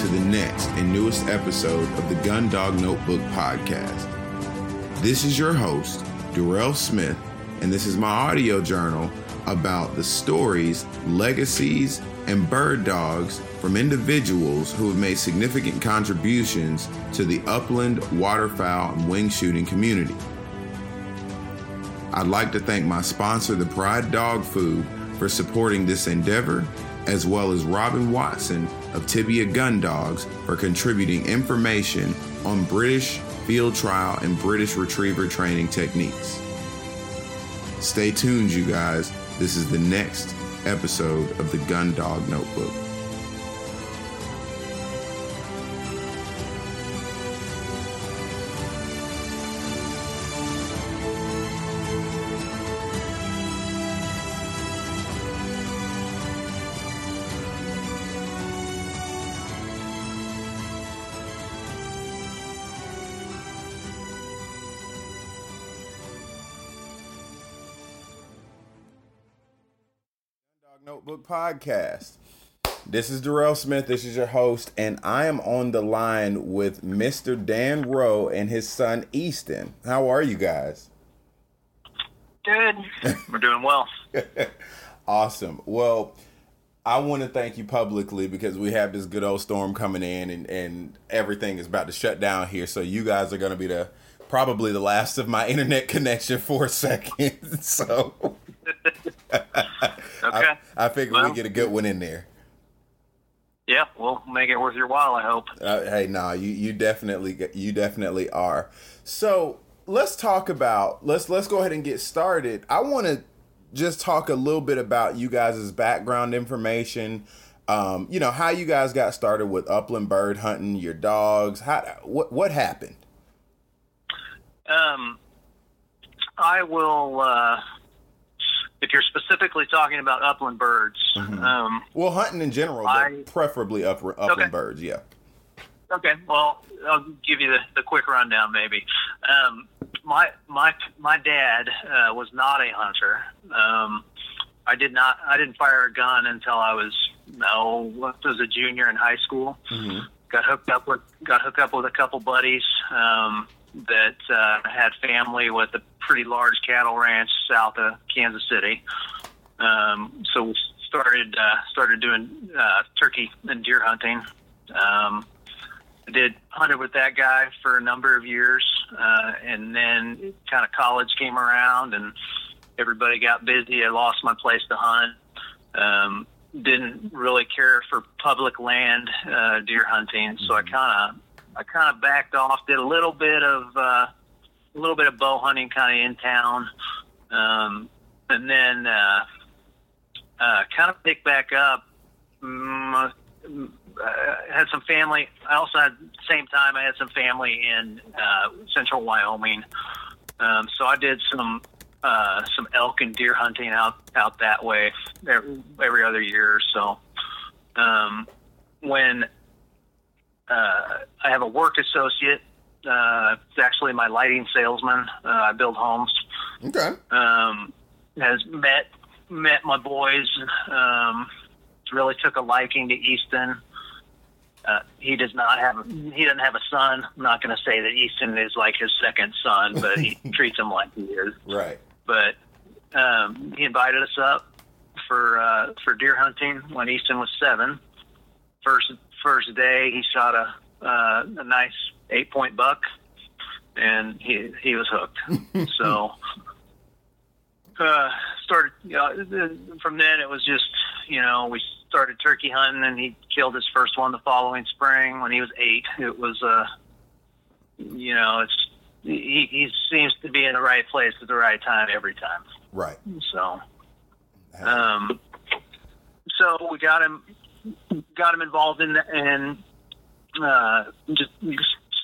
To the next and newest episode of the Gun Dog Notebook podcast. This is your host, Darrell Smith, and this is my audio journal about the stories, legacies, and bird dogs from individuals who have made significant contributions to the upland, waterfowl, and wing shooting community. I'd like to thank my sponsor, the Pride Dog Food, for supporting this endeavor, as well as Robin Watson of Tibia Gun Dogs for contributing information on British field trial and British retriever training techniques. Stay tuned, you guys. This is the next episode of the Gun Dog Notebook. Notebook Podcast. This is Darrell Smith. This is your host, and I am on the line with Mr. Dan Rowe and his son Easton. How are you guys? Good. We're doing well. awesome. Well, I want to thank you publicly because we have this good old storm coming in, and and everything is about to shut down here. So you guys are going to be the probably the last of my internet connection for a second. so. Okay. I, I figure well, we get a good one in there. Yeah, we'll make it worth your while. I hope. Uh, hey, nah, you you definitely you definitely are. So let's talk about let's let's go ahead and get started. I want to just talk a little bit about you guys' background information. Um, you know how you guys got started with upland bird hunting, your dogs. How what what happened? Um, I will. Uh, if you're specifically talking about upland birds, mm-hmm. um, well, hunting in general, I, preferably up, upland okay. birds, yeah. Okay, well, I'll give you the, the quick rundown, maybe. Um, my my my dad uh, was not a hunter. Um, I did not. I didn't fire a gun until I was no, was a junior in high school. Mm-hmm. Got hooked up with got hooked up with a couple buddies. Um, that uh, had family with a pretty large cattle ranch south of Kansas City. Um, so we started uh, started doing uh, turkey and deer hunting. Um, I did hunted with that guy for a number of years, uh, and then kind of college came around and everybody got busy. I lost my place to hunt. Um, didn't really care for public land uh, deer hunting, so I kind of I kind of backed off, did a little bit of uh, a little bit of bow hunting, kind of in town, um, and then uh, uh, kind of picked back up. Um, I had some family. I also had same time I had some family in uh, central Wyoming, um, so I did some uh, some elk and deer hunting out out that way every, every other year. or So um, when uh, I have a work associate. Uh, it's actually my lighting salesman. Uh, I build homes. Okay. Um, has met met my boys. Um, really took a liking to Easton. Uh, he does not have he doesn't have a son. I'm not going to say that Easton is like his second son, but he treats him like he is. Right. But um, he invited us up for uh, for deer hunting when Easton was seven. First first day, he shot a uh, a nice eight point buck, and he he was hooked. so uh, started you know, from then. It was just you know we started turkey hunting, and he killed his first one the following spring when he was eight. It was uh you know it's he, he seems to be in the right place at the right time every time. Right. So, um, so we got him got him involved in and uh, just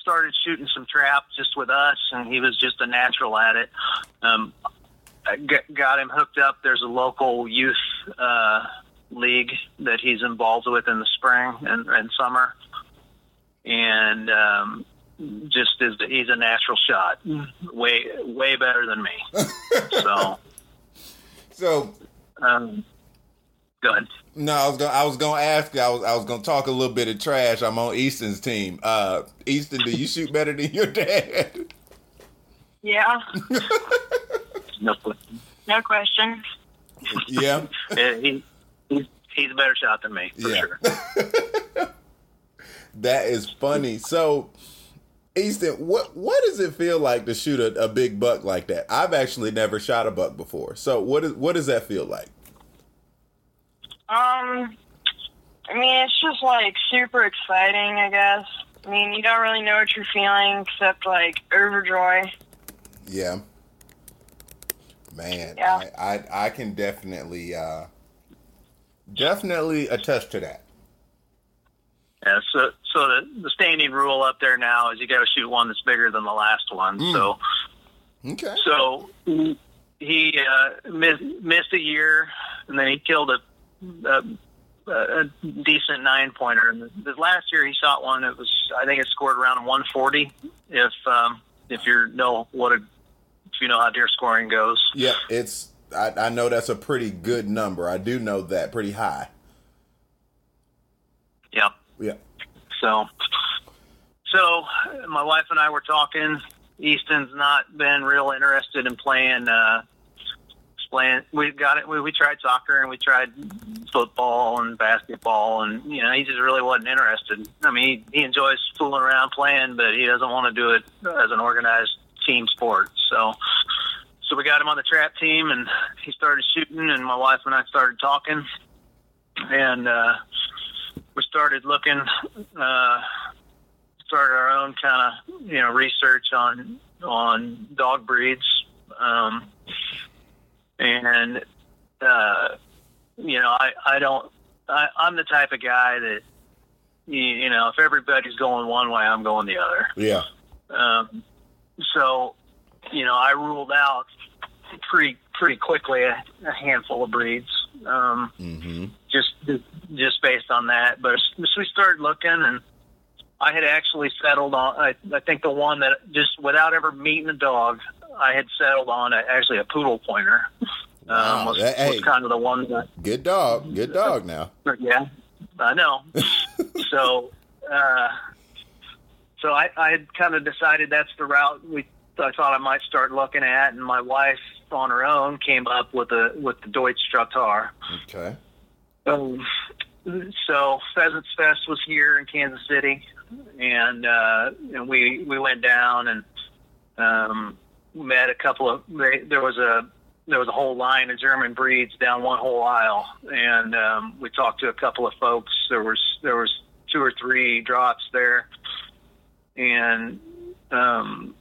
started shooting some traps just with us, and he was just a natural at it. Um, got him hooked up. There's a local youth uh, league that he's involved with in the spring and, and summer, and um, just is he's a natural shot, way way better than me. so, so um, good. No, I was gonna. I was gonna ask. I was. I was gonna talk a little bit of trash. I'm on Easton's team. Uh, Easton, do you shoot better than your dad? Yeah. No, questions. no question. Yeah. he, he's he's a better shot than me for yeah. sure. that is funny. So, Easton, what what does it feel like to shoot a, a big buck like that? I've actually never shot a buck before. So, what is what does that feel like? Um, I mean, it's just like super exciting, I guess. I mean, you don't really know what you're feeling except like overjoy. Yeah. Man, Yeah. I, I I can definitely uh definitely attest to that. Yeah, so so the, the standing rule up there now is you got to shoot one that's bigger than the last one. Mm. So Okay. so he uh, missed, missed a year, and then he killed a, a, a decent nine pointer. And this last year he shot one that was I think it scored around 140. If um, if you know what a if you know how deer scoring goes. Yeah, it's I, I know that's a pretty good number. I do know that pretty high. Yep. Yeah. So, so my wife and I were talking. Easton's not been real interested in playing. Uh, playing. We got it. We, we tried soccer and we tried football and basketball, and you know he just really wasn't interested. I mean, he, he enjoys fooling around playing, but he doesn't want to do it as an organized team sport. So, so we got him on the trap team, and he started shooting, and my wife and I started talking, and. uh we started looking, uh, started our own kind of you know research on on dog breeds, um, and uh, you know I I don't I, I'm the type of guy that you, you know if everybody's going one way, I'm going the other. Yeah. Um, so, you know, I ruled out pretty pretty quickly a, a handful of breeds, um, Mm-hmm. just just based on that. But as we started looking, and I had actually settled on. I, I think the one that just without ever meeting a dog, I had settled on a, actually a poodle pointer. Wow, Um, was, that- hey. was kind of the one that Good dog. Good dog now. yeah, I know. so, uh, so I, I had kind of decided that's the route we I thought I might start looking at, and my wife on her own came up with a with the Deutsch Drahthaar. Okay. Um, so Pheasants Fest was here in Kansas City, and uh, and we we went down and um, met a couple of. They, there was a there was a whole line of German breeds down one whole aisle, and um, we talked to a couple of folks. There was there was two or three Drahts there, and um,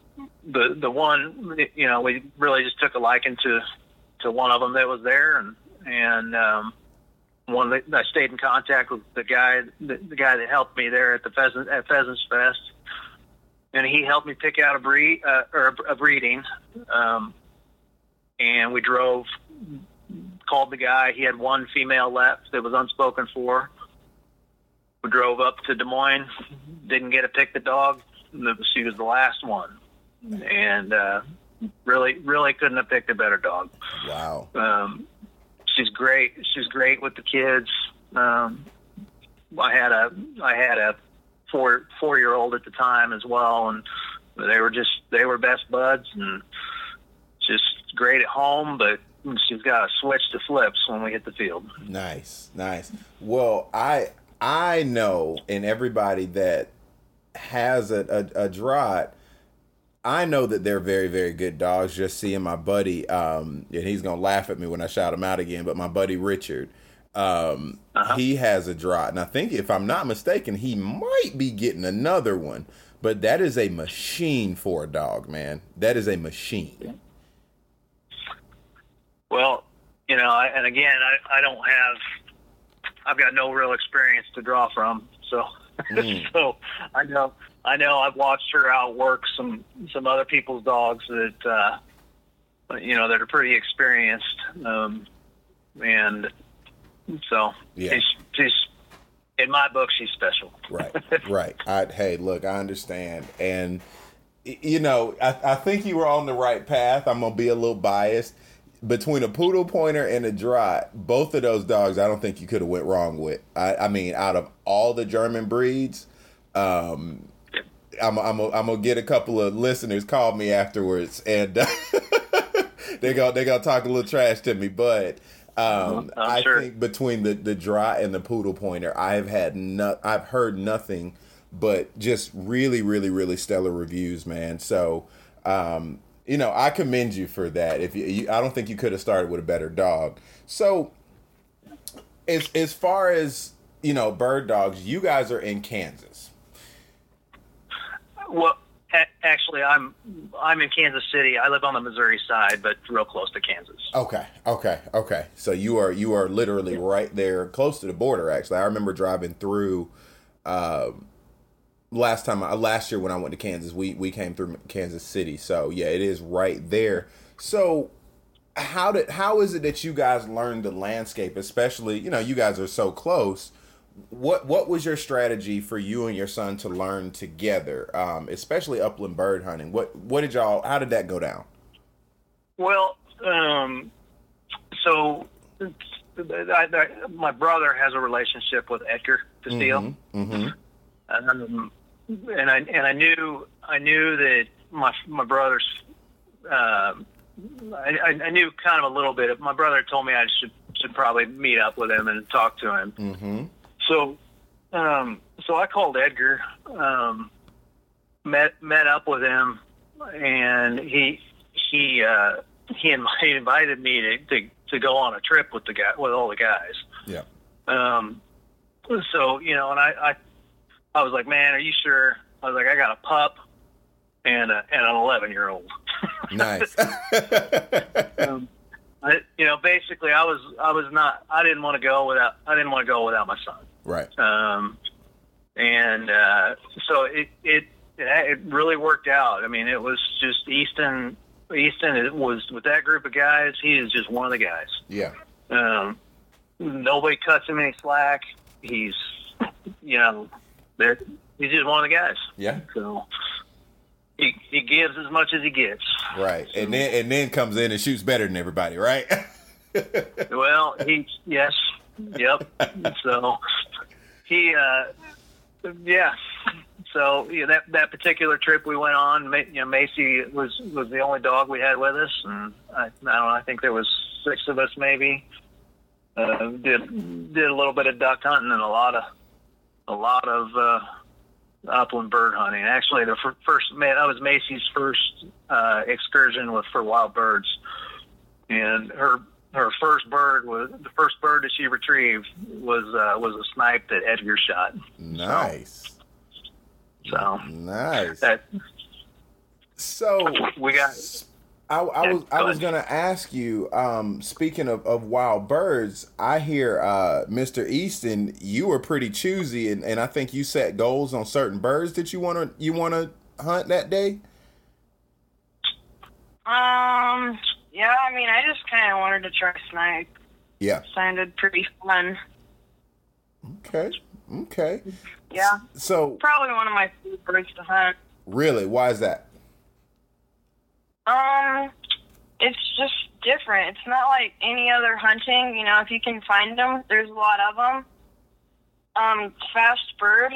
the the one you know we really just took a liking to to one of them that was there, and and um, one that I stayed in contact with the guy the, the guy that helped me there at the pheasant at Pheasants Fest, and he helped me pick out a breed uh, or a, a breeding. Um, and we drove, called the guy. He had one female left that was unspoken for. We drove up to Des Moines, didn't get to pick the dog. She was the last one, and uh, really, really couldn't have picked a better dog. Wow. Um, she's great. She's great with the kids. Um, I had a I had a four four year old at the time as well, and they were just they were best buds and just great at home. But she's got a switch to flips when we hit the field. Nice, nice. Well, I I know, and everybody that has a, a, a Draht, I know that they're very, very good dogs. Just seeing my buddy, um, and he's gonna laugh at me when I shout him out again. But my buddy Richard, um, he has a Draht, and I think if I'm not mistaken, he might be getting another one. But that is a machine for a dog, man. That is a machine. Well, you know, I, and again, I, I don't have, I've got no real experience to draw from. So, Mm. so I know, I know I've watched her outwork some, some other people's dogs that, uh, you know, that are pretty experienced. Um, and so Yeah. she's, she's, in my book, she's special. right right I, hey look i understand and you know I, I think you were on the right path i'm gonna be a little biased between a poodle pointer and a Draht, both of those dogs, I don't think you could have went wrong with. I, I mean, out of all the German breeds, um, I'm I'm a, I'm gonna get a couple of listeners call me afterwards, and they go they gonna talk a little trash to me, but. Um, I'm I sure. think between the the Draht and the poodle pointer, I've had no, I've heard nothing but just really, really, really stellar reviews, man. So, um, you know, I commend you for that. If you, you I don't think you could have started with a better dog. So, as as far as you know, bird dogs, you guys are in Kansas. Well, actually, I'm I'm in Kansas City. I live on the Missouri side, but real close to Kansas. Okay, okay, okay. So you are you are literally right there, close to the border. Actually, I remember driving through. Um, last time, I, last year when I went to Kansas, we we came through Kansas City. So yeah, it is right there. So how did how is it that you guys learned the landscape? Especially, you know, you guys are so close. What what was your strategy for you and your son to learn together, um, especially upland bird hunting? What what did y'all? How did that go down? Well, um, so I, I, my brother has a relationship with Edgar Castile, Mm-hmm. um, and I and I knew I knew that my my brother's. I, I I knew kind of a little bit. My brother told me I should should probably meet up with him and talk to him. Mm-hmm. So, um, so I called Edgar, um, met met up with him, and he he uh, he, in- he invited me to, to to go on a trip with the guy with all the guys. Yeah. Um, so you know, and I, I I was like, man, are you sure? I was like, I got a pup and a, and an eleven year old. Nice. um, I, you know, basically, I was I was not I didn't want to go without I didn't want to go without my son. Right. um, and uh, so it, it it really worked out. I mean, it was just Easton. Easton it was with that group of guys. He is just one of the guys. Yeah. Um, nobody cuts him any slack. He's you know, he's just one of the guys. Yeah. So he he gives as much as he gets. Right. And then and then comes in and shoots better than everybody, right? Well, he yes, yep. So he, uh, yeah. So yeah, that that particular trip we went on, you know, Macy was was the only dog we had with us, and I, I don't know. I think there was six of us maybe. Uh, did did a little bit of duck hunting and a lot of a lot of uh, upland bird hunting. Actually, the fir- first ma- that was Macy's first uh, excursion with for wild birds, and her her first bird was the first bird that she retrieved was uh, was a snipe that Edgar shot. nice. So Nice. that So we got I, I Yeah, was I was gonna ask you. Um, speaking of, of wild birds, I hear uh, Mr. Easton, you were pretty choosy, and, and I think you set goals on certain birds that you wanna you wanna hunt that day. Um, yeah, I mean, I just kind of wanted to try snipe. Yeah. Sounded pretty fun. Okay. Okay. Yeah, So probably one of my favorite birds to hunt. really, why is that? Um, it's just different. It's not like any other hunting. You know, if you can find them, there's a lot of them. Um, fast bird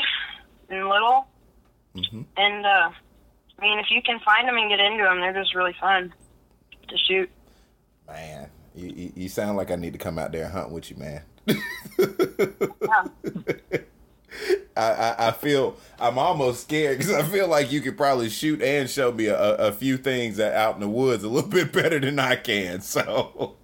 and little, Mhm. and uh, I mean, if you can find them and get into them, they're just really fun to shoot. Man, you, you, you sound like I need to come out there and hunt with you, man. I, I, I feel I'm almost scared because I feel like you could probably shoot and show me a a few things out in the woods a little bit better than I can. So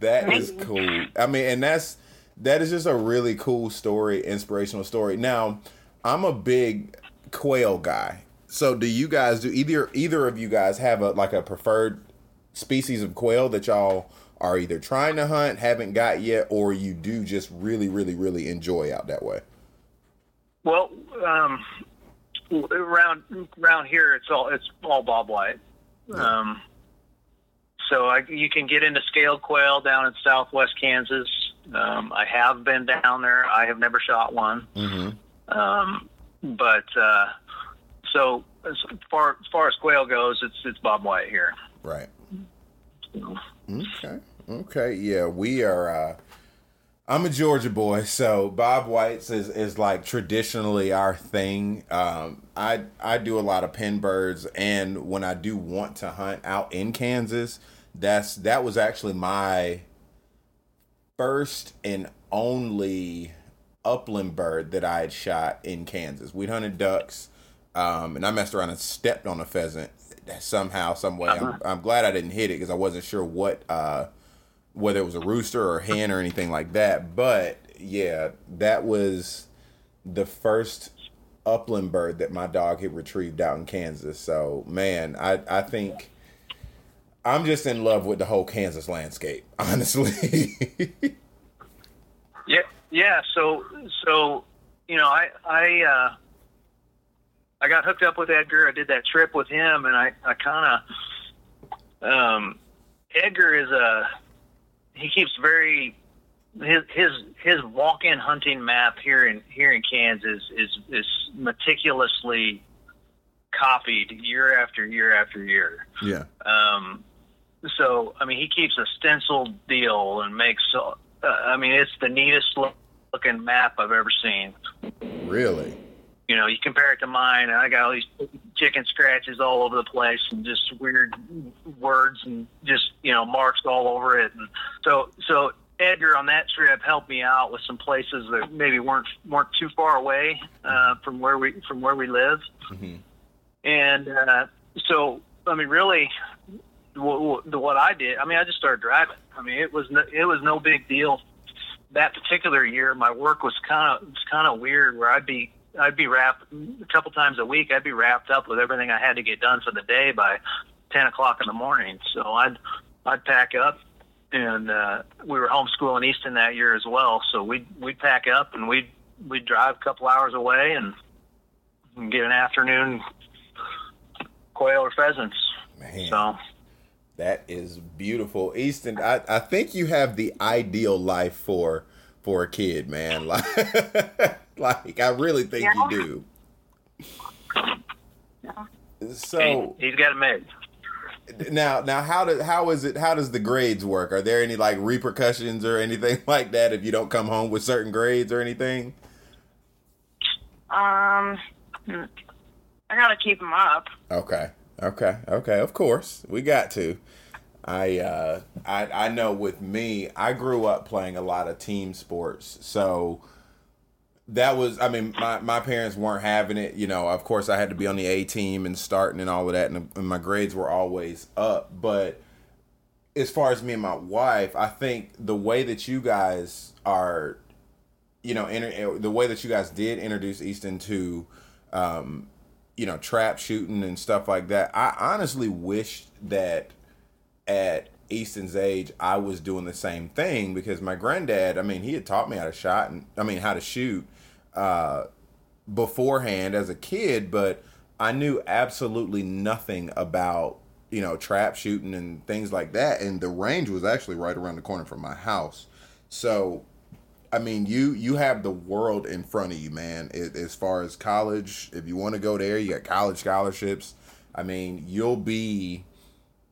that is cool. I mean, and that's that is just a really cool story, inspirational story. Now, I'm a big quail guy. So do you guys do either either of you guys have a like a preferred species of quail that y'all are either trying to hunt, haven't got yet, or you do just really, really, really enjoy out that way? well um, around around here. It's all it's all bob white. Um, so I, you can get into scaled quail down in southwest Kansas. Um, I have been down there. I have never shot one. Mm-hmm. Um, but uh, so as far as far as quail goes, it's it's bob white here. Right. Okay. Okay. Yeah, we are. uh I'm a Georgia boy, so Bob White's is, is like traditionally our thing. Um, I I do a lot of pen birds, and when I do want to hunt out in Kansas, that's that was actually my first and only upland bird that I had shot in Kansas. We'd hunted ducks, um, and I messed around and stepped on a pheasant somehow, some way. I'm, I'm glad I didn't hit it because I wasn't sure what. Uh, whether it was a rooster or a hen or anything like that. But yeah, that was the first upland bird that my dog had retrieved out in Kansas. So man, I I think I'm just in love with the whole Kansas landscape, honestly. yeah, yeah. So so you know, I I uh, I got hooked up with Edgar. I did that trip with him, and I I kind of um, Edgar is a he keeps very his his his walk-in hunting map here in here in Kansas is is meticulously copied year after year after year. Yeah. Um. So I mean, he keeps a stenciled deal and makes. Uh, I mean, it's the neatest looking map I've ever seen. Really. You know, you compare it to mine, and I got all these chicken scratches all over the place, and just weird words, and just you know marks all over it. And so, so Edgar on that trip helped me out with some places that maybe weren't weren't too far away uh, from where we from where we live. Mm-hmm. And uh, so, I mean, really, what, what I did, I mean, I just started driving. I mean, it was no, it was no big deal. That particular year, my work was kind of was kind of weird, where I'd be I'd be wrapped a couple times a week. I'd be wrapped up with everything I had to get done for the day by ten o'clock in the morning. So I'd I'd pack up, and uh, we were homeschooling Easton that year as well. So we'd we'd pack up and we'd we'd drive a couple hours away and, and get an afternoon quail or pheasants. Man. So that is beautiful, Easton. I I think you have the ideal life for for a kid, man. Like, like I really think yeah. you do. Yeah. So he, has got a made. Now, now, how does how is it? How does the grades work? Are there any like repercussions or anything like that if you don't come home with certain grades or anything? Um, I gotta keep them up. Okay, okay, okay. Of course, we got to. I uh, I I know with me, I grew up playing a lot of team sports, so that was I mean my my parents weren't having it. You know, of course I had to be on the A team and starting and all of that, and, and my grades were always up. But as far as me and my wife, I think the way that you guys are, you know, inter- the way that you guys did introduce Easton to. Um, you know, trap shooting and stuff like that. I honestly wish that at Easton's age, I was doing the same thing because my granddad, I mean, he had taught me how to shot and I mean how to shoot uh, beforehand as a kid, but I knew absolutely nothing about you know trap shooting and things like that. And the range was actually right around the corner from my house, so I mean, you you have the world in front of you, man. as far as college, if you want to go there, you got college scholarships. I mean, you'll be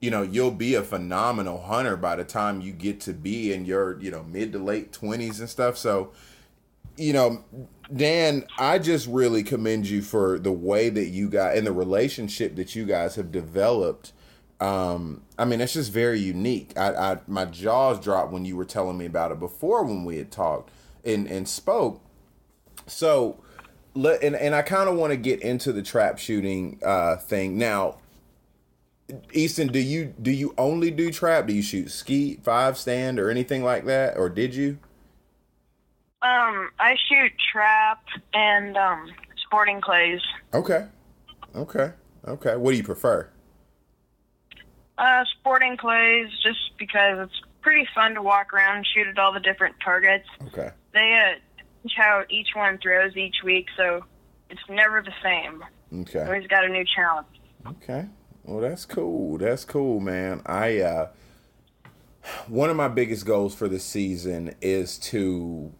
you know you'll be a phenomenal hunter by the time you get to be in your you know mid to late 20s and stuff so you know dan i just really commend you for the way that you got and the relationship that you guys have developed. Um i mean it's just very unique. I, I my jaws dropped when you were telling me about it before when we had talked and and spoke. So let and, and i kind of want to get into the trap shooting uh thing. Now Easton, do you do you only do trap? Do you shoot skeet, five stand, or anything like that, or did you? Um, I shoot trap and um, sporting clays. Okay, okay, okay. What do you prefer? Uh, sporting clays, just because it's pretty fun to walk around and shoot at all the different targets. Okay. They uh, how each one throws each week, so it's never the same. Okay. Always got a new challenge. Okay. Well, that's cool. That's cool, man. I uh one of my biggest goals for this season is to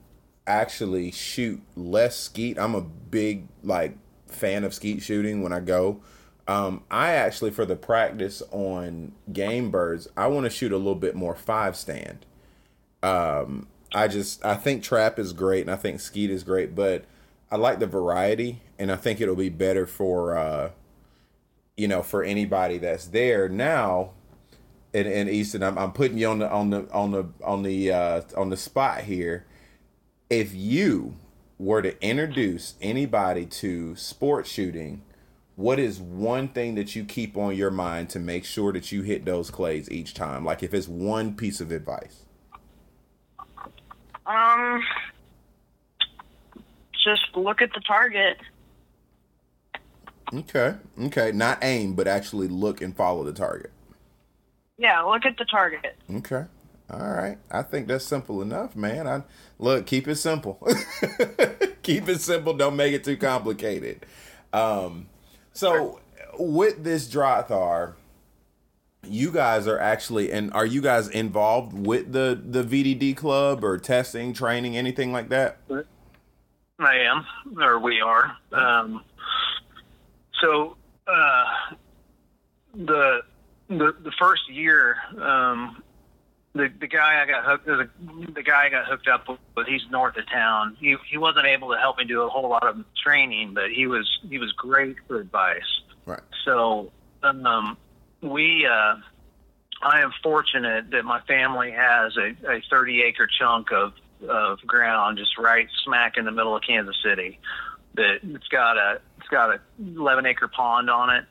actually shoot less skeet. I'm a big like fan of skeet shooting when I go. Um, I actually, for the practice on game birds, I want to shoot a little bit more five stand. Um, I just I think trap is great and I think skeet is great, but I like the variety and I think it'll be better for uh, you know for anybody that's there now. And, and Easton, I'm, I'm putting you on the on the on the on the uh, on the spot here. If you were to introduce anybody to sport shooting, what is one thing that you keep on your mind to make sure that you hit those clays each time? Like if it's one piece of advice. Um, just look at the target. Okay. Okay. Not aim, but actually look and follow the target. Yeah, look at the target. Okay. All right. I think that's simple enough, man. I look, keep it simple. keep it simple. Don't make it too complicated. Um, so with this Drahthaar, you guys are actually and are you guys involved with the the VDD club or testing, training, anything like that? I am, or we are. Um, so uh, the the the first year, um, the the guy I got hooked the, the guy I got hooked up with, he's north of town. He he wasn't able to help me do a whole lot of training, but he was he was great for advice. Right. So um, we uh, I am fortunate that my family has a, a 30 acre chunk of of ground just right smack in the middle of Kansas City. That it's got a it's got a 11 acre pond on it.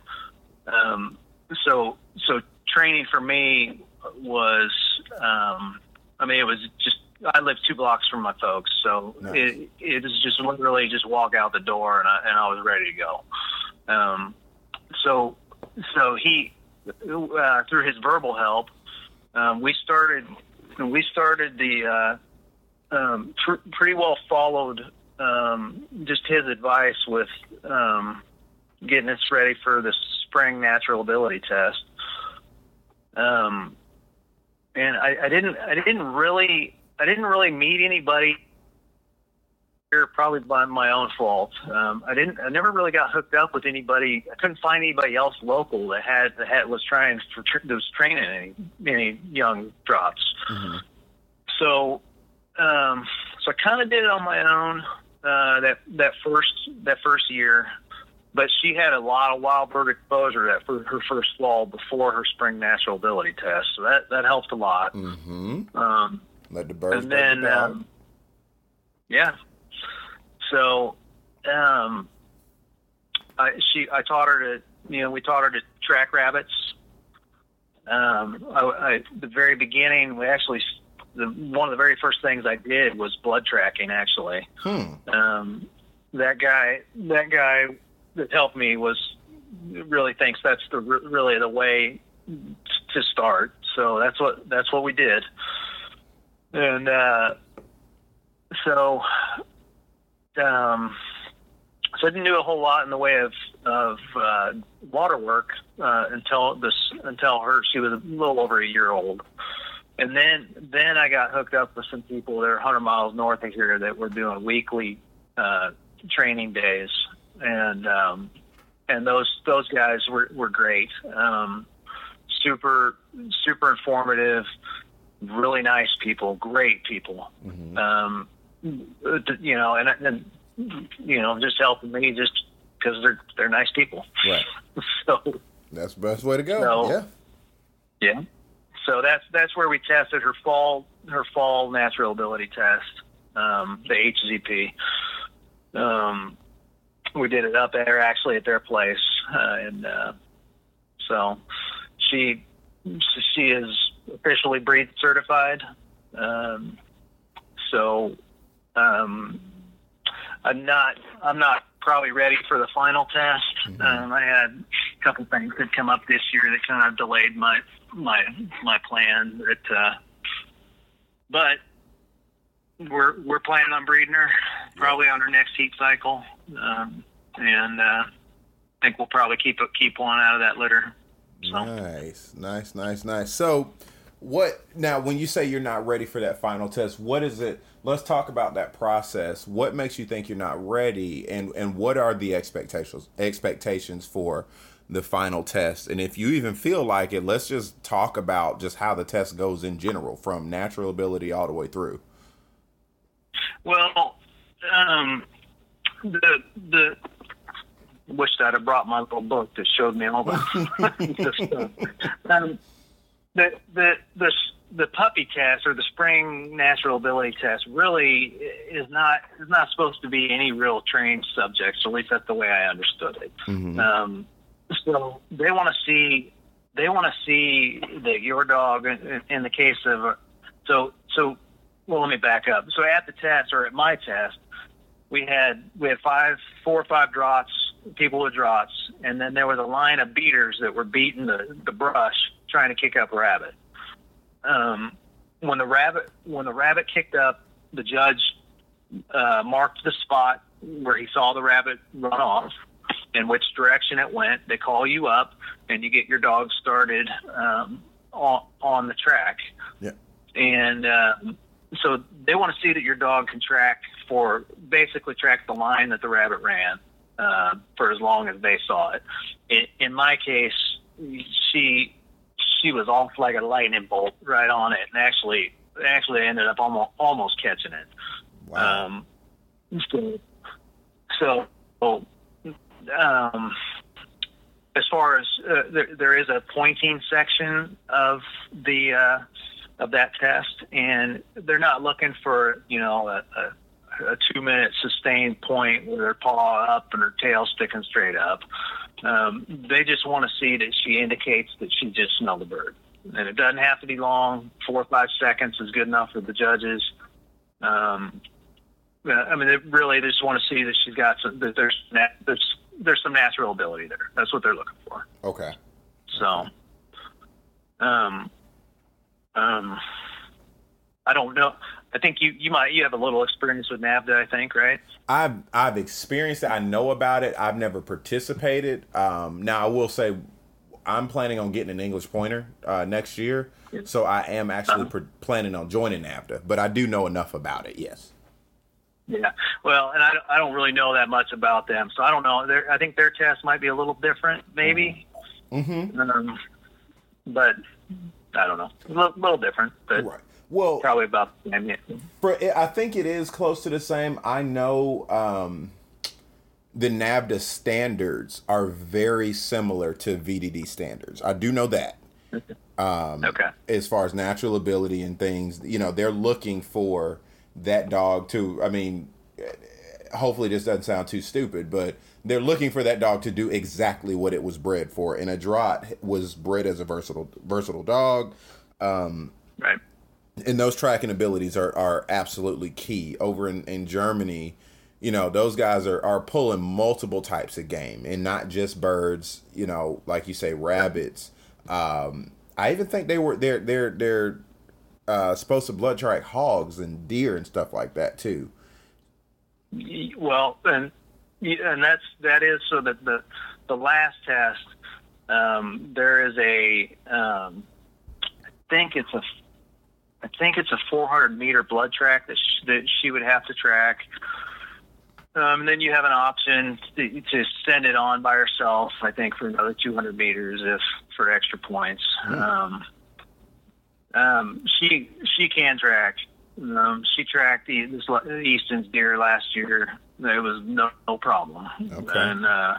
Um, so so training for me was um, I mean it was just I live two blocks from my folks, so Nice. it it was just literally just walk out the door and I and I was ready to go. Um, so so he uh, through his verbal help, um, we started we started the uh, um, pr- pretty well followed um, just his advice with um, getting us ready for the spring natural ability test. Um, and I, I didn't I didn't really I didn't really meet anybody here probably by my own fault. Um, I didn't I never really got hooked up with anybody. I couldn't find anybody else local that had that had, was trying for that was training any any young Drahts. So um, so I kind of did it on my own uh, that that first that first year. But she had a lot of wild bird exposure that for her first fall before her spring natural ability test, so that that helped a lot. Mm-hmm. Um, Let the birds. and then um, yeah so um I, she I taught her to you know we taught her to track rabbits um I, I the very beginning we actually the one of the very first things I did was blood tracking actually hmm. um that guy that guy that helped me was really thinks that's the really the way to start. So that's what that's what we did. And uh so um so I didn't do a whole lot in the way of of uh, water work uh, until this until her she was a little over a year old, and then then I got hooked up with some people that are 100 miles north of here that were doing weekly uh, training days, and um, and those those guys were were great, um, super super informative, really nice people, great people Mhm. um, you know, and, and you know, just helping me just because they're they're nice people. Right. So That's the best way to go. No. Yeah. yeah, so that's that's where we tested her fall her fall natural ability test, um, the HZP. Um, we did it up there actually at their place, uh, and uh, so she she is officially breed certified. Um, so um, I'm not I'm not probably ready for the final test. Um, I had a couple things that come up this year that kind of delayed my my my plan. That, uh, but we're we're planning on breeding her probably on her next heat cycle, um, and uh, I think we'll probably keep keep one out of that litter. So. Nice, nice, nice, nice. So, what now? When you say you're not ready for that final test, what is it? Let's talk about that process. What makes you think you're not ready, and and what are the expectations expectations for the final test. And if you even feel like it, let's just talk about just how the test goes in general, from natural ability all the way through. Well, um, the the wished I'd have brought my little book that showed me all the, stuff. Um, the the the the puppy test or the spring natural ability test really is not is not supposed to be any real trained subjects. At least that's the way I understood it. Mm-hmm. Um, so they want to see they want to see that your dog in, in the case of so so well let me back up. So at the test or at my test, we had we had five four or five Drahts people with Drahts, and then there was a line of beaters that were beating the the brush trying to kick up a rabbit. Um, when the rabbit when the rabbit kicked up, the judge uh, marked the spot where he saw the rabbit run off and which direction it went. They call you up and you get your dog started um, on, on the track. Yeah. And uh, so they want to see that your dog can track for basically track the line that the rabbit ran uh, for as long as they saw it. In, in my case, she she was off like a lightning bolt right on it, and actually actually ended up almost almost catching it. Wow. Um, so, so um, as far as uh, there, there is a pointing section of the uh, of that test, and they're not looking for you know a, a, a two minute sustained point with her paw up and her tail sticking straight up. Um, they just want to see that she indicates that she just smelled the bird, and it doesn't have to be long. Four or five seconds is good enough for the judges. Um, I mean, they really they just want to see that she's got some, that there's there's there's some natural ability there. That's what they're looking for. Okay. So, um, um, I don't know. I think you you might you have a little experience with NAVHDA. I think right. I've I've experienced it. I know about it. I've never participated. Um, now I will say, I'm planning on getting an English pointer uh, next year, so I am actually Uh-huh. pr- planning on joining NAVHDA. But I do know enough about it. Yes. Yeah. Well, and I, don't- I don't really know that much about them, so I don't know. Their, I think their test might be a little different, maybe. Mm-hmm. Um, but I don't know. A little, little different, but Right. Well, probably about the same. Yeah. For I think it is close to the same. I know um, the NAVHDA standards are very similar to VDD standards. I do know that. Um, Okay. As far as natural ability and things, you know, they're looking for that dog to. I mean, hopefully this doesn't sound too stupid, but they're looking for that dog to do exactly what it was bred for. And a Draht was bred as a versatile versatile dog. Um, Right. and those tracking abilities are, are absolutely key over in, in germany you know those guys are, are pulling multiple types of game and not just birds you know like you say rabbits um, i even think they were they're they're they're uh, supposed to blood track hogs and deer and stuff like that too Well, and and that's that is so that the the last test um, there is a um, I think it's a I think it's a 400 meter blood track that sh- that she would have to track. Um, and then you have an option to, to send it on by herself. I think for another 200 meters if for extra points. Um, um, she she can track. Um, she tracked the this Easton's deer last year. There was no, no problem. Okay. And uh,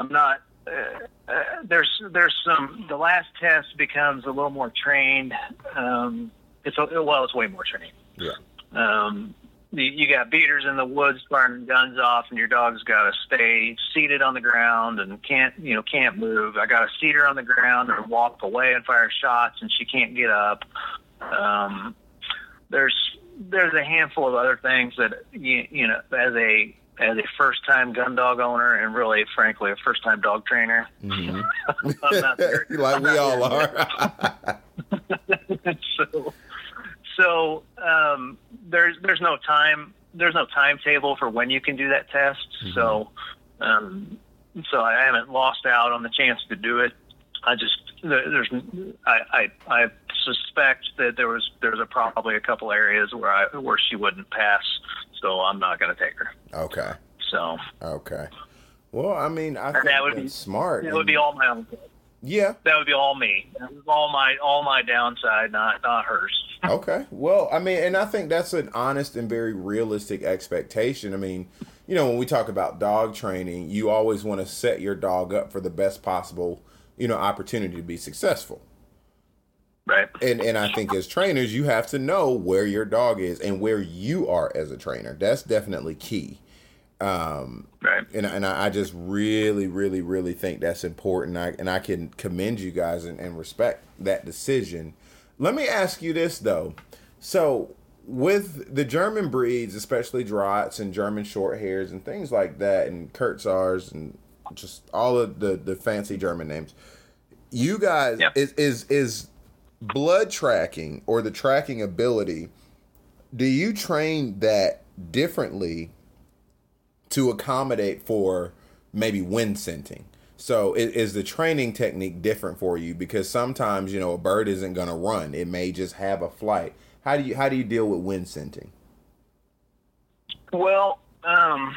I'm not. Uh, uh, there's there's some. The last test becomes a little more trained. Um, it's a, well, it's way more trained. yeah Um, you, you got beaters in the woods firing guns off, and your dog's got to stay seated on the ground and can't, you know, can't move. I got to seat her on the ground or walk away and fire shots, and she can't get up. Um, there's there's a handful of other things that you, you know, as a as a first time gun dog owner, and really, frankly, a first time dog trainer, Mhm. I'm not like we all are so, so um, there's there's no time there's no timetable for when you can do that test. So, um, so I haven't lost out on the chance to do it. I just there's I, I I suspect that there was there's a probably a couple areas where I where she wouldn't pass. So I'm not going to take her. okay So Okay. Well, I mean, I think that would be smart. It would be all my own. Yeah. That would be all me. All my all my downside, not not hers. okay. Well, I mean, and I think that's an honest and very realistic expectation. I mean, you know, when we talk about dog training, you always want to set your dog up for the best possible, you know, opportunity to be successful. Right. And and I think as trainers, you have to know where your dog is and where you are as a trainer. That's definitely key. Um, right. And and I, I just really, really, really think that's important. I, and I can commend you guys and, and respect that decision. Let me ask you this though. So with the German breeds, especially Drahts and German Shorthairs and things like that, and Kurzhaars and just all of the the fancy German names, you guys is is is blood tracking or the tracking ability. Do you train that differently to accommodate for maybe wind scenting? So is, is the training technique different for you? Because sometimes you know a bird isn't going to run; it may just have a flight. How do you how do you deal with wind scenting? Well, um,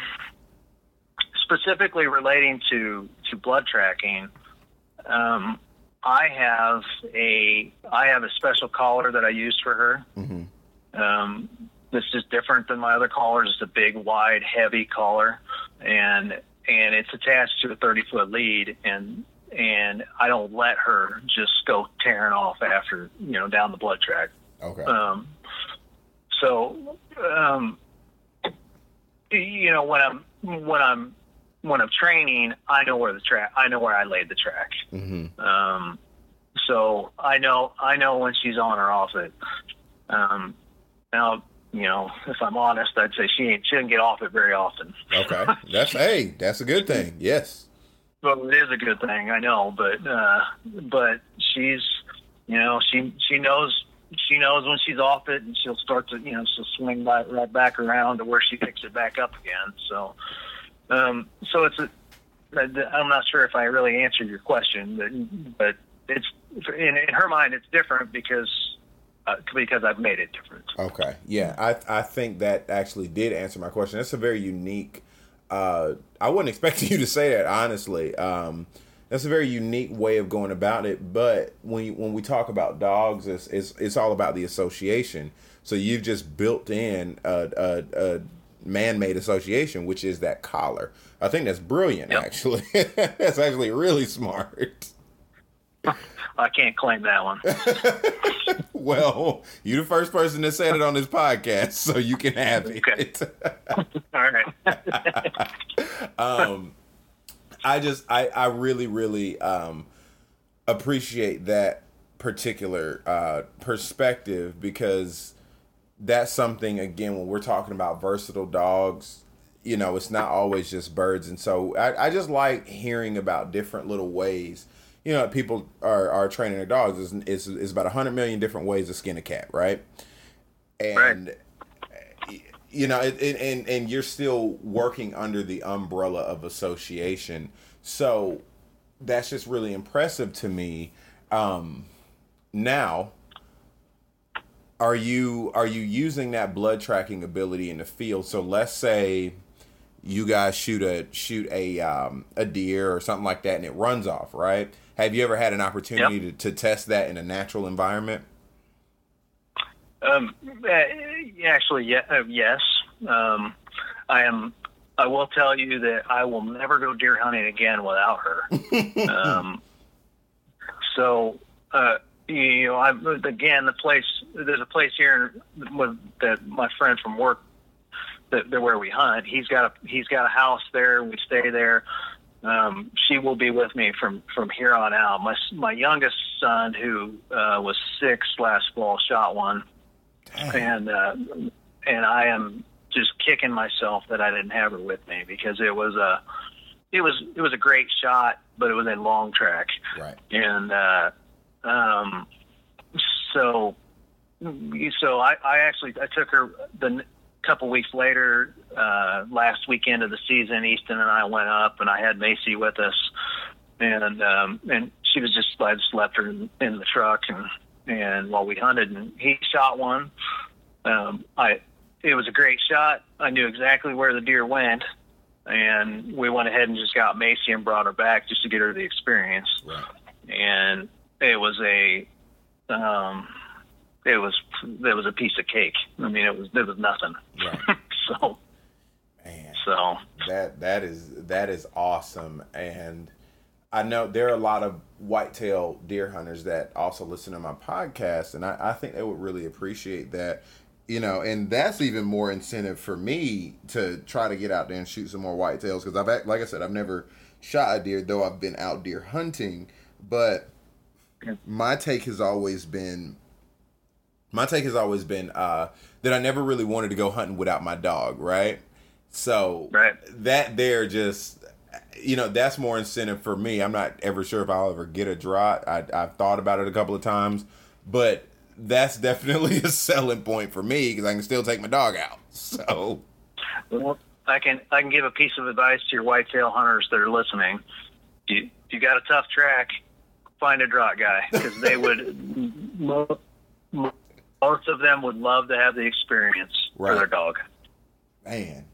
specifically relating to to blood tracking, um, I have a I have a special collar that I use for her. Mm-hmm. Um, this is different than my other collars. It's a big, wide, heavy collar, and and it's attached to a 30 foot lead, and and I don't let her just go tearing off after you know down the blood track. Okay. Um, so, um, you know, when I'm when I'm when I'm training, I know where the track. I know where I laid the track. mm-hmm. Um, so I know I know when she's on or off it. Um, now, you know, if I'm honest, I'd say she ain't she doesn't get off it very often. Okay. That's hey, that's a good thing. Yes. Well, it is a good thing, I know, but uh, but she's, you know, she she knows she knows when she's off it, and she'll start to, you know, she'll swing by, right back around to where she picks it back up again. So, um, so it's a, I'm not sure if I really answered your question, but but it's in, in her mind it's different because uh, because I've made it different. Okay. Yeah, I I think that actually did answer my question. That's a very unique. Uh, I wasn't expecting you to say that honestly. Um, that's a very unique way of going about it. But when you, when we talk about dogs, it's, it's it's all about the association. So you've just built in a, a, a man-made association, which is that collar. I think that's brilliant. Yep. Actually, that's actually really smart. I can't claim that one. Well, you're the first person that said it on this podcast, so you can have it. Okay. All right. um, I just I I really really um appreciate that particular uh perspective because that's something again when we're talking about versatile dogs you know it's not always just birds. And so I, I just like hearing about different little ways you know people are, are training their dogs. Is it's, is about 100 million different ways to skin a cat right? And you know it, it, and and you're still working under the umbrella of association. So that's just really impressive to me. Um now are you are you using that blood tracking ability in the field so let's say you guys shoot a shoot a um, a deer or something like that and it runs off right have you ever had an opportunity to, to test that in a natural environment Um, actually, yeah, uh, yes. Um, I am. I will tell you that I will never go deer hunting again without her. um, so, uh, you know, I again the place. There's a place here with that my friend from work. That, that where we hunt. He's got a he's got a house there. We stay there. Um, she will be with me from from here on out. My my youngest son, who uh, was six last fall, shot one and uh, and I am just kicking myself that I didn't have her with me because it was a it was it was a great shot, but it was a long track, right and uh, um, so so I, I actually I took her the couple weeks later uh, last weekend of the season. Easton and I went up, and I had Macy with us, and um, and she was just I just left her in, in the truck and and while we hunted and he shot one um i it was a great shot i knew exactly where the deer went and we went ahead and just got Macy and brought her back just to get her the experience. And it was a, um, it was it was a piece of cake. I mean, it was it was nothing. Right. so Man. so That that is that is awesome, and I know there are a lot of whitetail deer hunters that also listen to my podcast, and I, I think they would really appreciate that. You know, and that's even more incentive for me to try to get out there and shoot some more whitetails because I've like I said I've never shot a deer though I've been out deer hunting, but my take has always been my take has always been uh, that I never really wanted to go hunting without my dog, right? So Right. that there just you know that's more incentive for me. I'm not ever sure if I'll ever get a Draht. I, I've thought about it a couple of times, but that's definitely a selling point for me because I can still take my dog out. So Well, I can I can give a piece of advice to your whitetail hunters that are listening. You you got a tough track, find a Draht guy because they would mo- mo- most of them would love to have the experience Right. for their dog. man,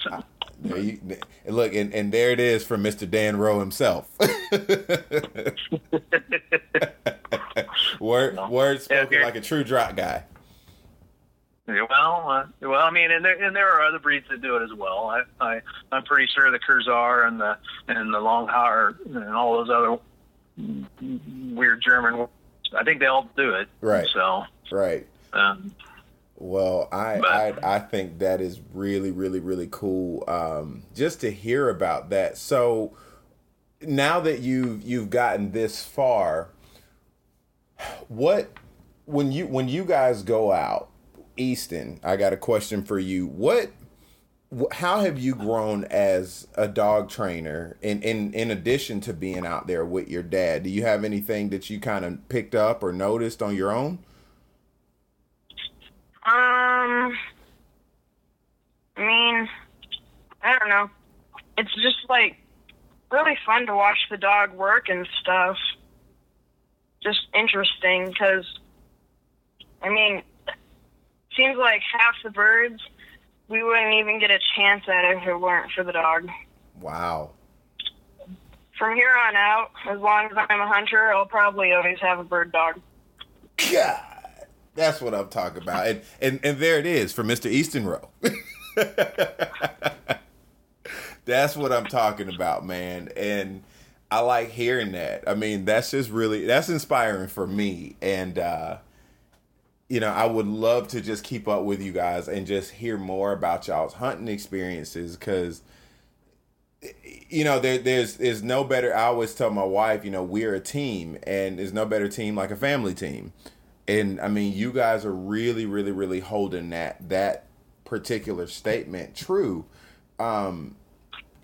So, there you look and, and there it is from Mr. Dan Rowe himself. word word spoken Okay. like a true Draht guy. well, uh, well, I mean, and there and there are other breeds that do it as well. I, I I'm pretty sure the Kurzhaar and the and the and all those other weird German. I think they all do it. Right. So. Right. Um, Well, I, But- I I think that is really really really cool. Um, just to hear about that. So now that you've you've gotten this far, what when you when you guys go out, Easton, I got a question for you. What wh- how have you grown as a dog trainer in, in in addition to being out there with your dad do you have anything that you kind of picked up or noticed on your own Um, I mean, I don't know. It's just like really fun to watch the dog work and stuff. Just interesting because, I mean, seems like half the birds we wouldn't even get a chance at it if it weren't for the dog. wow From here on out, as long as I'm a hunter, I'll probably always have a bird dog. God, that's what I'm talking about. And and and there it is for Mr. Easton Rowe. that's what I'm talking about, man. And I like hearing that. I mean, that's just really that's inspiring for me. And uh you know, I would love to just keep up with you guys and just hear more about y'all's hunting experiences because you know there, there's there's no better i always tell my wife you know we're a team and there's no better team like a family team. And i mean you guys are really really really holding that that particular statement true. Um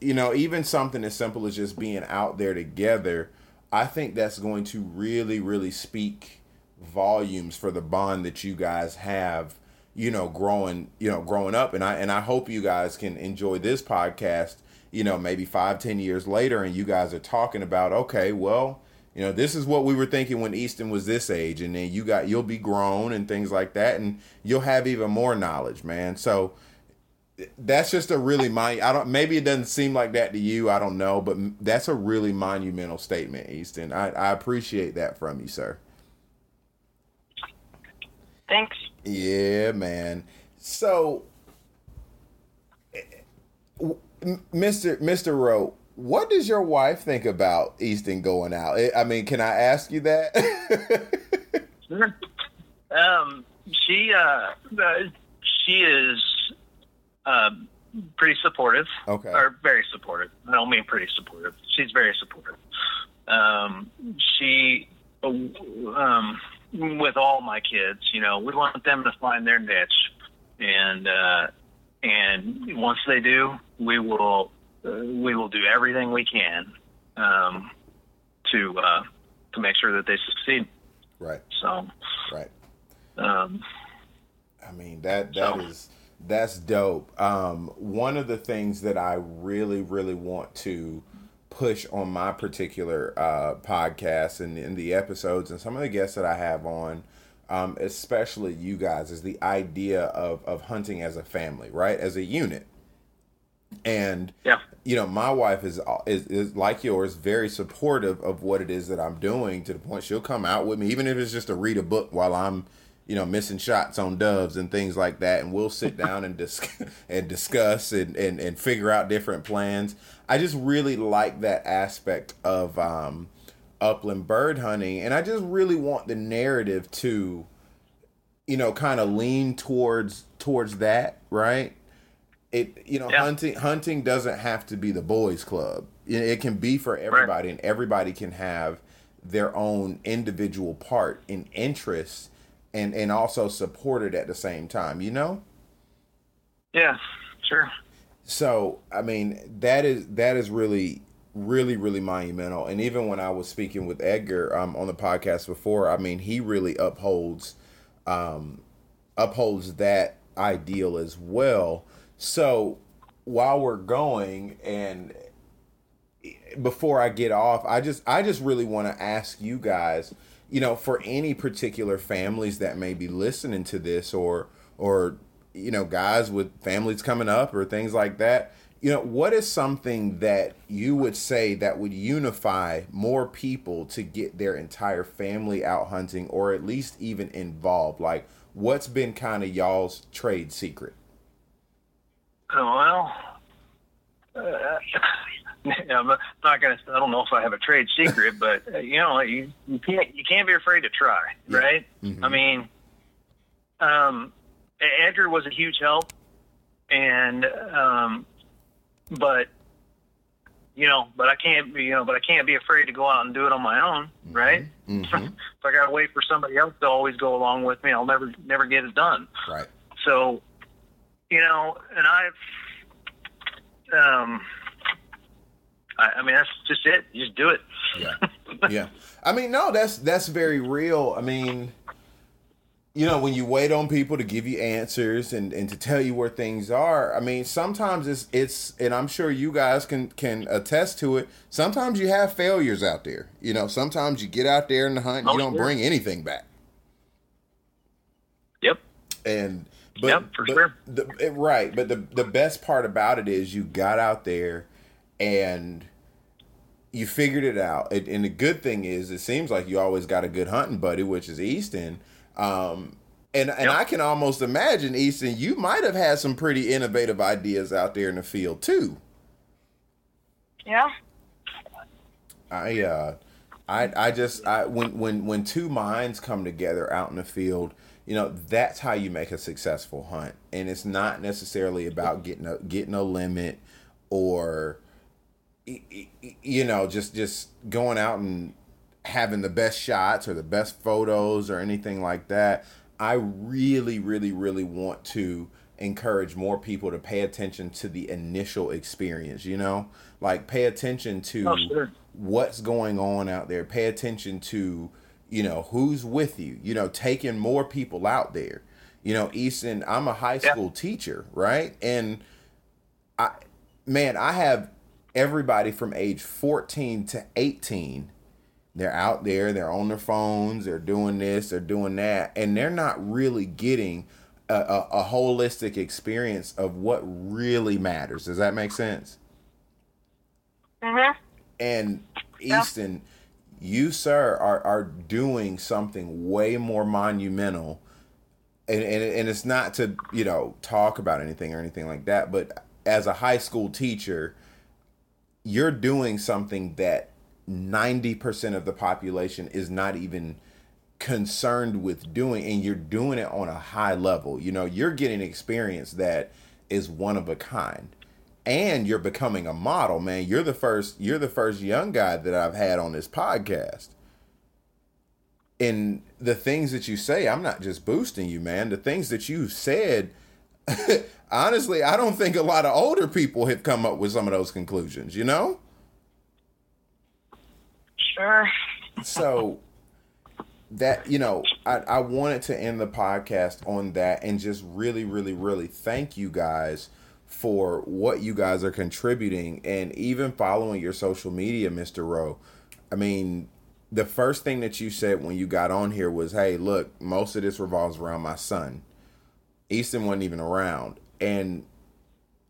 you know even something as simple as just being out there together i think that's going to really really speak volumes for the bond that you guys have you know growing you know growing up. And i and i hope you guys can enjoy this podcast you know maybe five ten years later and you guys are talking about okay well you know this is what we were thinking when easton was this age. And then you got you'll be grown and things like that. And you'll have even more knowledge man. So that's just a really mon- I don't maybe it doesn't seem like that to you. I don't know. But that's a really monumental statement Easton. I, I appreciate that from you sir Thanks. yeah man so eh, Mr. Mr. Rowe what does your wife think about Easton going out I- I mean can I ask you that um, she uh, uh, she is um, pretty supportive. Okay. Or very supportive. I don't mean pretty supportive. She's very supportive. Um, she, uh, um, with all my kids, you know, we want them to find their niche, and uh, and once they do, we will uh, we will do everything we can um, to uh, to make sure that they succeed. right So. right Um, I mean that that So- is that's dope. Um, one of the things that I really really want to push on my particular uh, podcast and in the episodes and some of the guests that I have on, um, especially you guys, is the idea of of hunting as a family, right? As a unit. And Yeah. you know, my wife is, is is like yours, very supportive of what it is that I'm doing. To the point she'll come out with me, even if it's just to read a book while I'm, you know, missing shots on doves and things like that, and we'll sit down and dis- and discuss and, and and figure out different plans. I just really like that aspect of um, upland bird hunting, and I just really want the narrative to, you know, kind of lean towards towards that, right? it you know Yeah. hunting hunting doesn't have to be the boys club it, it can be for everybody and everybody can have their own individual part in interest and and also support it at the same time you know Yeah. Sure. so i mean that is that is really really really monumental and even when i was speaking with edgar um, on the podcast before i mean he really upholds um, upholds that ideal as well so while we're going and before I get off, I just I just really want to ask you guys, you know, for any particular families that may be listening to this or or you know, guys with families coming up or things like that, you know, what is something that you would say that would unify more people to get their entire family out hunting or at least even involved? Like what's been kind of y'all's trade secret? Oh, well, uh, I'm not gonna. I don't know if I have a trade secret, but uh, you know, you, you can't you can't be afraid to try, Yeah. right? Mhm. I mean, um, Edgar was a huge help, and um, but you know, but I can't be, you know, but I can't be afraid to go out and do it on my own, right? Mhm. if I gotta wait for somebody else to always go along with me, I'll never never get it done. Right. So, you know, and I've, um, I, I mean, that's just it. You just do it. Yeah. yeah. I mean, no, that's that's very real. I mean, you know, when you wait on people to give you answers and, and to tell you where things are, I mean, sometimes it's it's and I'm sure you guys can can attest to it. Sometimes you have failures out there. You know, sometimes you get out there in the hunt and Oh, you don't sure. bring anything back. Yep. And but, Yep, for but sure. The, right, but the the best part about it is you got out there and you figured it out. And, and the good thing is, it seems like you always got a good hunting buddy, which is Easton. Um, and and Yep. I can almost imagine Easton, you might have had some pretty innovative ideas out there in the field too. Yeah. I uh I I just I when when when two minds come together out in the field, you know, that's how you make a successful hunt. And it's not necessarily about getting a getting a limit or y- y- you know, just just going out and having the best shots or the best photos or anything like that. I really really really want to encourage more people to pay attention to the initial experience, you know? Like pay attention to Oh, sure. what's going on out there. Pay attention to, you know, who's with you. You know, taking more people out there. You know, Easton, I'm a high Yeah. school teacher, right? And I man, I have everybody from age 14 to 18. They're out there, they're on their phones, they're doing this, they're doing that, and they're not really getting a, a, a holistic experience of what really matters. Does that make sense? Mhm. And Yeah. Easton, you sir are are doing something way more monumental. And, and and it's not to, you know, talk about anything or anything like that, but as a high school teacher, you're doing something that 90% of the population is not even concerned with doing and you're doing it on a high level. You know, you're getting experience that is one of a kind. And you're becoming a model, man. You're the first you're the first young guy that I've had on this podcast. And the things that you say, I'm not just boosting you, man. The things that you said honestly, I don't think a lot of older people have come up with some of those conclusions, you know? Sure. so that you know I, I wanted to end the podcast on that and just really really really thank you guys for what you guys are contributing and even following your social media mr rowe i mean the first thing that you said when you got on here was hey look most of this revolves around my son easton wasn't even around and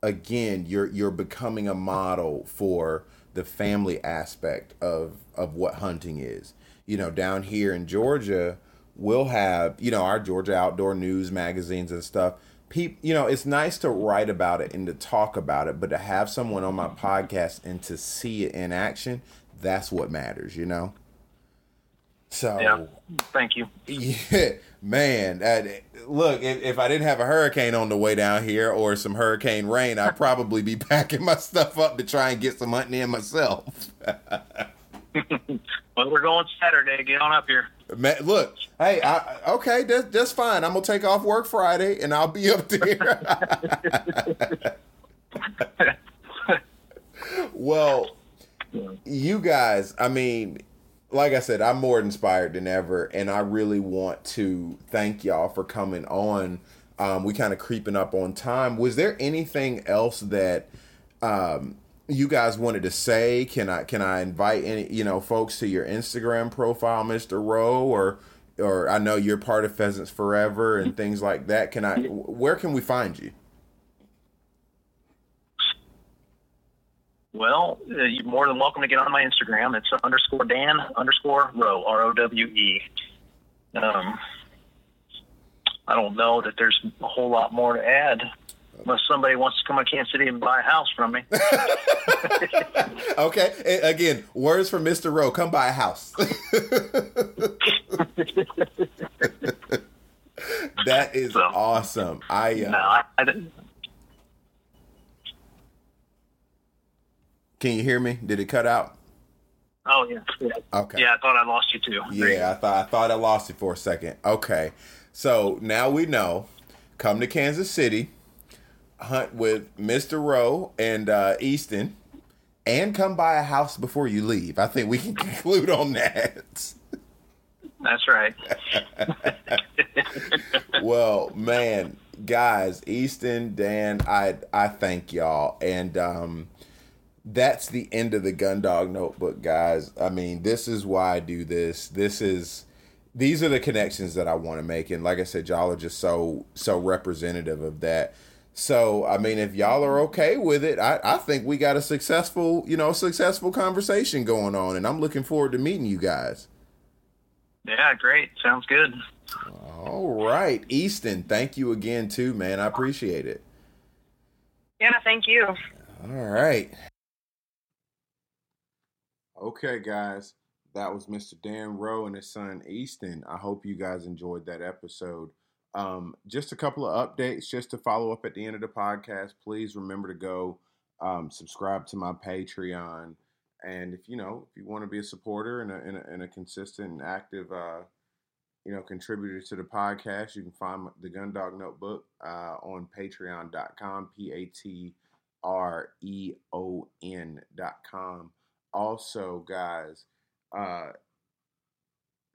again, you're you're becoming a model for the family aspect of of what hunting is. You know, down here in Georgia, we'll have you know our Georgia Outdoor News magazines and stuff. People, you know, it's nice to write about it and to talk about it, but to have someone on my podcast and to see it in action, that's what matters. You know. So yeah, thank you. Yeah, man. Uh, look, if, if, I didn't have a hurricane on the way down here or some hurricane rain, I'd probably be packing my stuff up to try and get some hunting in myself. well, we're going Saturday. Get on up here. Man, look, hey, I, okay, that's, that's fine. I'm gonna take off work Friday, and I'll be up there. well, you guys, I mean like I said, I'm more inspired than ever, and I really want to thank y'all for coming on. Um, we kind of creeping up on time. Was there anything else that um, you guys wanted to say? Can I can I invite any you know folks to your Instagram profile, Mister Rowe, or or I know you're part of Pheasants Forever and things like that. Can I? Where can we find you? Well, uh, you're more than welcome to get on my Instagram. It's underscore Dan underscore Rowe R O W E. Um, I don't know that there's a whole lot more to add unless somebody wants to come to Kansas City and buy a house from me. okay. Again, words from Mr. Rowe. Come buy a house. that is so, awesome. I, uh, no, I, I Can you hear me? Did it cut out? Oh yeah. yeah. Okay. Yeah, I thought I lost you too. Yeah, I thought I thought I lost you for a second. Okay. So now we know. Come to Kansas City, hunt with Mr. Rowe and uh, Easton, and come buy a house before you leave. I think we can conclude on that. That's right. well, man, guys, Easton, Dan, I I thank y'all, and um, that's the end of the Gundog Notebook, guys. I mean, this is why I do this. This is these are the connections that I want to make, and like I said, y'all are just so so representative of that. So, I mean, if y'all are okay with it, I, I think we got a successful, you know, successful conversation going on, and I'm looking forward to meeting you guys. Yeah, great. Sounds good. All right, Easton. Thank you again, too, man. I appreciate it. Yeah, thank you. All right. Okay, guys, that was Mr. Dan Rowe and his son Easton. I hope you guys enjoyed that episode. Um, just a couple of updates, just to follow up at the end of the podcast. Please remember to go um, subscribe to my Patreon, and if you know if you want to be a supporter and a, and a, and a consistent and active, uh, you know, contributor to the podcast, you can find the Gundog Notebook uh, on Patreon.com, P A T R E O N.com also, guys, uh,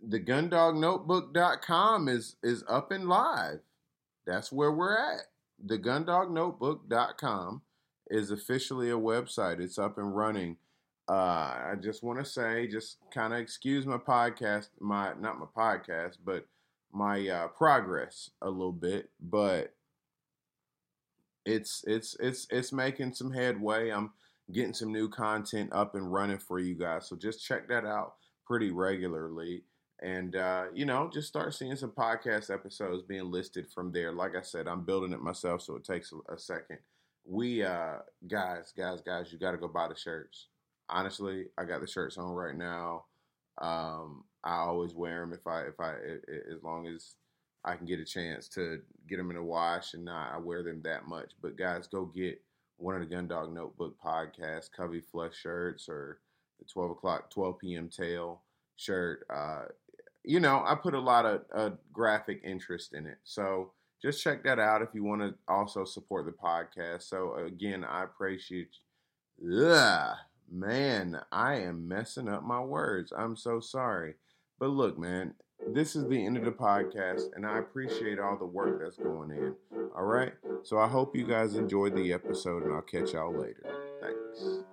the gundognotebook.com is is up and live. That's where we're at. The gundognotebook.com is officially a website. It's up and running. Uh, I just want to say, just kind of excuse my podcast, my not my podcast, but my uh, progress a little bit. But it's it's it's it's making some headway. I'm getting some new content up and running for you guys. So just check that out pretty regularly. And, uh, you know, just start seeing some podcast episodes being listed from there. Like I said, I'm building it myself, so it takes a, a second. We, uh, guys, guys, guys, you got to go buy the shirts. Honestly, I got the shirts on right now. Um, I always wear them if I, if I, as long as I can get a chance to get them in a wash and not I wear them that much. But guys, go get one of the Gundog Notebook podcast, Covey Flush shirts or the 12 o'clock, 12 p.m. tail shirt. Uh, you know, I put a lot of uh, graphic interest in it. So just check that out if you want to also support the podcast. So again, I appreciate. Ugh, man, I am messing up my words. I'm so sorry. But look, man, this is the end of the podcast, and I appreciate all the work that's going in. All right. So I hope you guys enjoyed the episode, and I'll catch y'all later. Thanks.